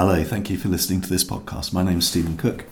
Hello, thank you for listening to this podcast. My name is Stephen Cook,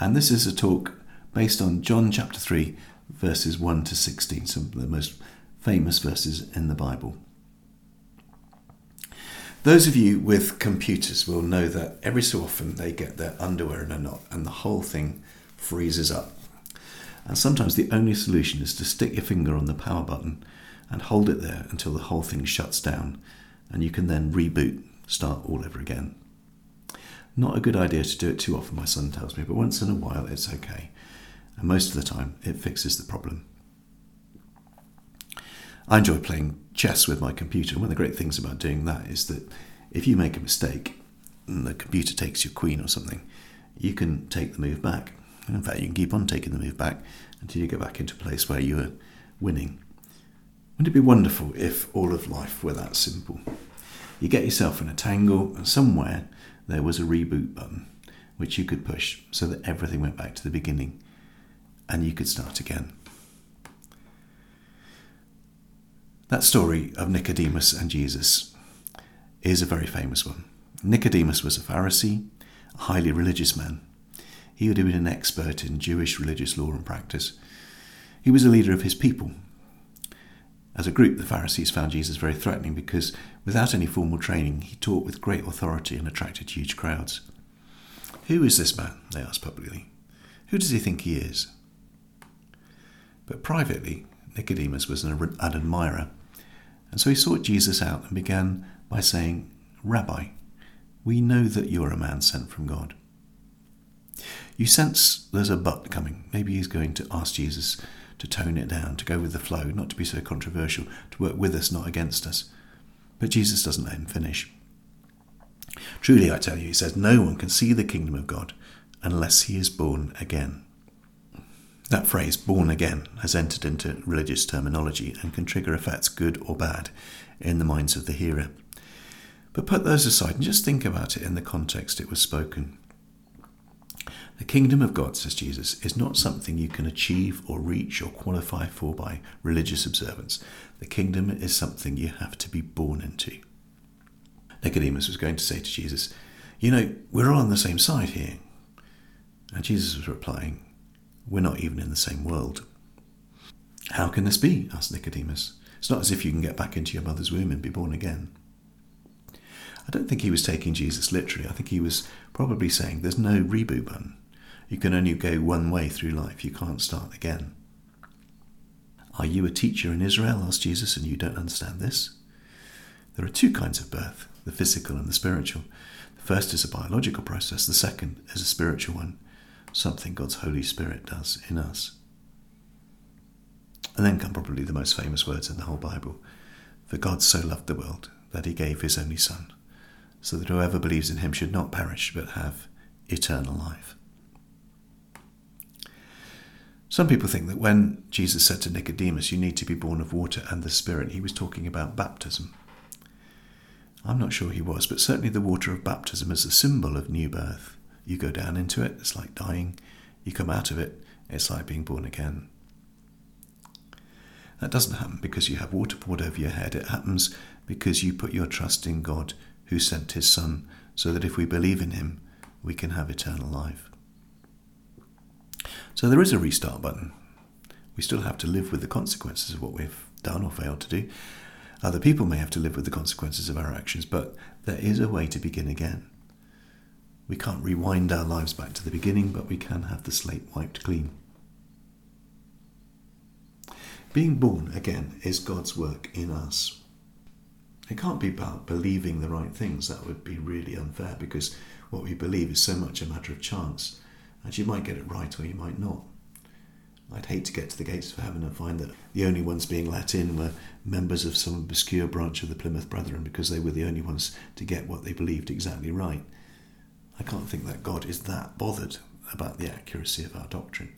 and this is a talk based on John chapter 3, verses 1 to 16, some of the most famous verses in the Bible. Those of you with computers will know that every so often they get their underwear in a knot and the whole thing freezes up. And sometimes the only solution is to stick your finger on the power button and hold it there until the whole thing shuts down, and you can then reboot, start all over again. Not a good idea to do it too often, my son tells me, but once in a while it's okay. And most of the time it fixes the problem. I enjoy playing chess with my computer. One of the great things about doing that is that if you make a mistake and the computer takes your queen or something, you can take the move back. in fact, you can keep on taking the move back until you get back into a place where you are winning. Wouldn't it be wonderful if all of life were that simple? You get yourself in a tangle, and somewhere there was a reboot button which you could push so that everything went back to the beginning and you could start again. That story of Nicodemus and Jesus is a very famous one. Nicodemus was a Pharisee, a highly religious man. He would have been an expert in Jewish religious law and practice. He was a leader of his people. As a group, the Pharisees found Jesus very threatening because, without any formal training, he taught with great authority and attracted huge crowds. Who is this man? They asked publicly. Who does he think he is? But privately, Nicodemus was an, an admirer, and so he sought Jesus out and began by saying, Rabbi, we know that you're a man sent from God. You sense there's a but coming. Maybe he's going to ask Jesus to tone it down, to go with the flow, not to be so controversial, to work with us, not against us. But Jesus doesn't let him finish. Truly, I tell you, he says, no one can see the kingdom of God unless he is born again. That phrase, born again, has entered into religious terminology and can trigger effects, good or bad, in the minds of the hearer. But put those aside and just think about it in the context it was spoken. The kingdom of God, says Jesus, is not something you can achieve or reach or qualify for by religious observance. The kingdom is something you have to be born into. Nicodemus was going to say to Jesus, You know, we're all on the same side here. And Jesus was replying, We're not even in the same world. How can this be? asked Nicodemus. It's not as if you can get back into your mother's womb and be born again. I don't think he was taking Jesus literally. I think he was probably saying there's no reboot button. You can only go one way through life, you can't start again. Are you a teacher in Israel? asked Jesus, and you don't understand this? There are two kinds of birth the physical and the spiritual. The first is a biological process, the second is a spiritual one, something God's Holy Spirit does in us. And then come probably the most famous words in the whole Bible For God so loved the world that he gave his only Son, so that whoever believes in him should not perish but have eternal life. Some people think that when Jesus said to Nicodemus, You need to be born of water and the Spirit, he was talking about baptism. I'm not sure he was, but certainly the water of baptism is a symbol of new birth. You go down into it, it's like dying. You come out of it, it's like being born again. That doesn't happen because you have water poured over your head. It happens because you put your trust in God who sent his Son, so that if we believe in him, we can have eternal life. So there is a restart button. We still have to live with the consequences of what we've done or failed to do. Other people may have to live with the consequences of our actions, but there is a way to begin again. We can't rewind our lives back to the beginning, but we can have the slate wiped clean. Being born again is God's work in us. It can't be about believing the right things. That would be really unfair because what we believe is so much a matter of chance. And you might get it right or you might not. I'd hate to get to the gates of heaven and find that the only ones being let in were members of some obscure branch of the Plymouth Brethren because they were the only ones to get what they believed exactly right. I can't think that God is that bothered about the accuracy of our doctrine.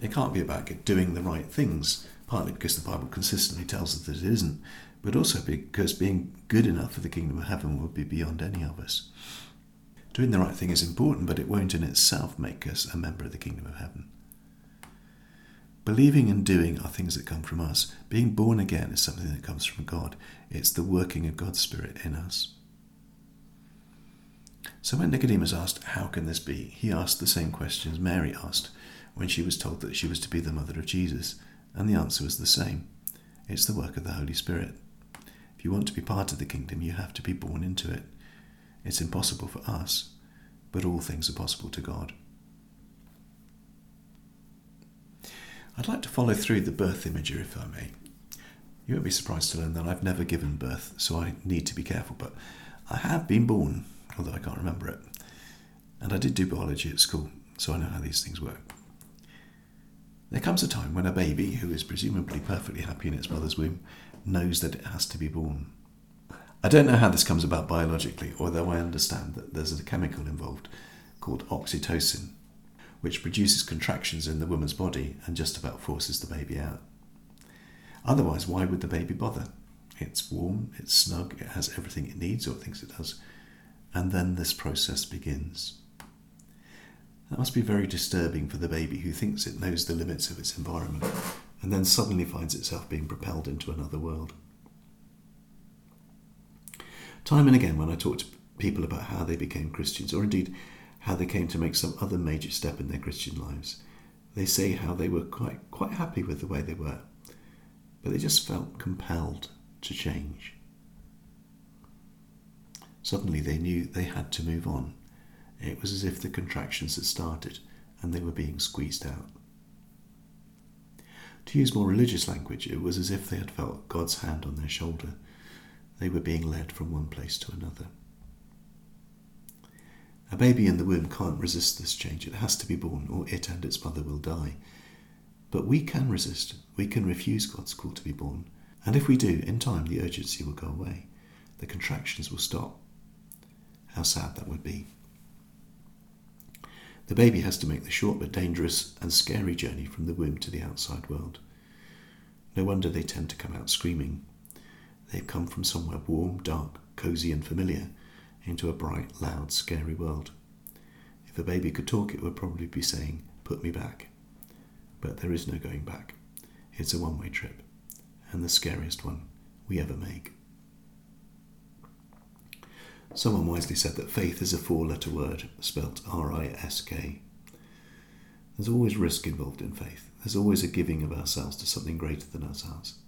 It can't be about doing the right things, partly because the Bible consistently tells us that it isn't, but also because being good enough for the kingdom of heaven would be beyond any of us. Doing the right thing is important, but it won't in itself make us a member of the kingdom of heaven. Believing and doing are things that come from us. Being born again is something that comes from God. It's the working of God's Spirit in us. So when Nicodemus asked, How can this be? he asked the same questions Mary asked when she was told that she was to be the mother of Jesus, and the answer was the same it's the work of the Holy Spirit. If you want to be part of the kingdom, you have to be born into it. It's impossible for us, but all things are possible to God. I'd like to follow through the birth imagery, if I may. You won't be surprised to learn that I've never given birth, so I need to be careful, but I have been born, although I can't remember it. And I did do biology at school, so I know how these things work. There comes a time when a baby, who is presumably perfectly happy in its mother's womb, knows that it has to be born. I don't know how this comes about biologically, although I understand that there's a chemical involved called oxytocin, which produces contractions in the woman's body and just about forces the baby out. Otherwise, why would the baby bother? It's warm, it's snug, it has everything it needs or thinks it does, and then this process begins. That must be very disturbing for the baby who thinks it knows the limits of its environment and then suddenly finds itself being propelled into another world. Time and again, when I talk to people about how they became Christians, or indeed how they came to make some other major step in their Christian lives, they say how they were quite, quite happy with the way they were, but they just felt compelled to change. Suddenly they knew they had to move on. It was as if the contractions had started and they were being squeezed out. To use more religious language, it was as if they had felt God's hand on their shoulder they were being led from one place to another. A baby in the womb can't resist this change. It has to be born, or it and its mother will die. But we can resist. We can refuse God's call to be born. And if we do, in time the urgency will go away. The contractions will stop. How sad that would be. The baby has to make the short but dangerous and scary journey from the womb to the outside world. No wonder they tend to come out screaming They've come from somewhere warm, dark, cosy, and familiar into a bright, loud, scary world. If a baby could talk, it would probably be saying, Put me back. But there is no going back. It's a one way trip, and the scariest one we ever make. Someone wisely said that faith is a four letter word, spelt R I S K. There's always risk involved in faith. There's always a giving of ourselves to something greater than ourselves.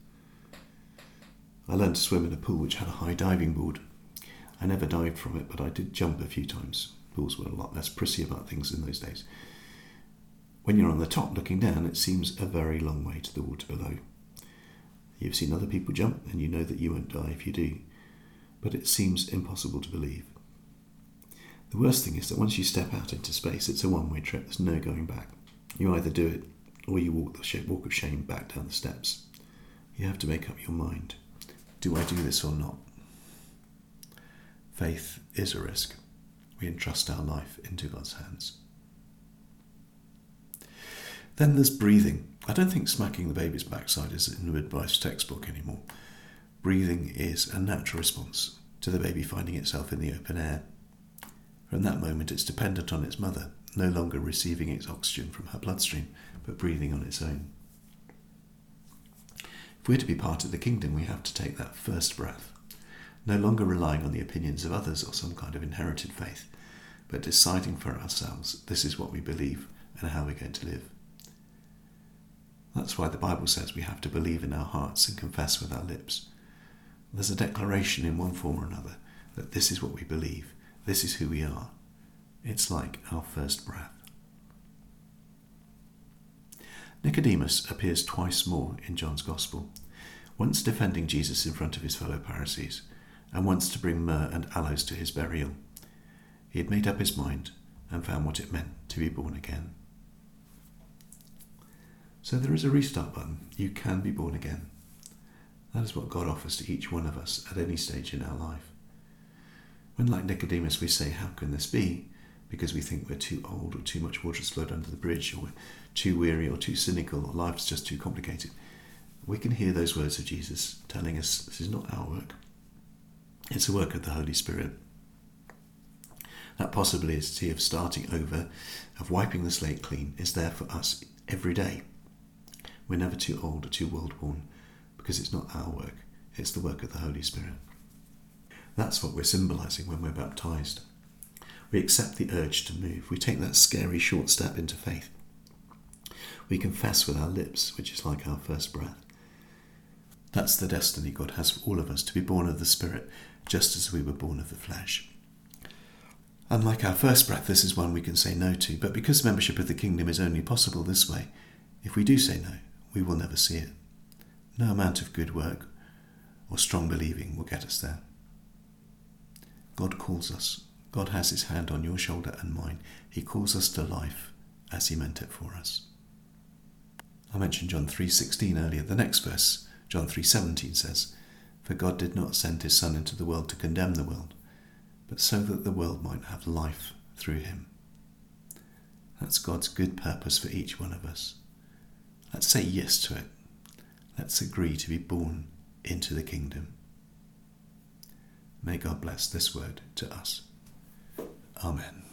I learned to swim in a pool which had a high diving board. I never dived from it, but I did jump a few times. Pools were a lot less prissy about things in those days. When you're on the top looking down, it seems a very long way to the water below. You've seen other people jump, and you know that you won't die if you do, but it seems impossible to believe. The worst thing is that once you step out into space, it's a one way trip, there's no going back. You either do it or you walk the walk of shame back down the steps. You have to make up your mind. Do I do this or not? Faith is a risk. We entrust our life into God's hands. Then there's breathing. I don't think smacking the baby's backside is in the advice textbook anymore. Breathing is a natural response to the baby finding itself in the open air. From that moment, it's dependent on its mother, no longer receiving its oxygen from her bloodstream, but breathing on its own. If we're to be part of the kingdom, we have to take that first breath, no longer relying on the opinions of others or some kind of inherited faith, but deciding for ourselves this is what we believe and how we're going to live. That's why the Bible says we have to believe in our hearts and confess with our lips. There's a declaration in one form or another that this is what we believe, this is who we are. It's like our first breath. Nicodemus appears twice more in John's Gospel, once defending Jesus in front of his fellow Pharisees, and once to bring myrrh and aloes to his burial. He had made up his mind and found what it meant to be born again. So there is a restart button. You can be born again. That is what God offers to each one of us at any stage in our life. When, like Nicodemus, we say, How can this be? because we think we're too old or too much water has flowed under the bridge or too weary or too cynical or life's just too complicated, we can hear those words of Jesus telling us this is not our work. It's the work of the Holy Spirit. That possibility of starting over, of wiping the slate clean, is there for us every day. We're never too old or too world worn because it's not our work, it's the work of the Holy Spirit. That's what we're symbolizing when we're baptized. We accept the urge to move. We take that scary short step into faith. We confess with our lips, which is like our first breath. That's the destiny God has for all of us to be born of the Spirit, just as we were born of the flesh. Unlike our first breath, this is one we can say no to, but because membership of the kingdom is only possible this way, if we do say no, we will never see it. No amount of good work or strong believing will get us there. God calls us. God has his hand on your shoulder and mine. He calls us to life as he meant it for us. I mentioned John 3:16 earlier. The next verse, John 3:17 says, "For God did not send his son into the world to condemn the world, but so that the world might have life through him." That's God's good purpose for each one of us. Let's say yes to it. Let's agree to be born into the kingdom. May God bless this word to us. Amen.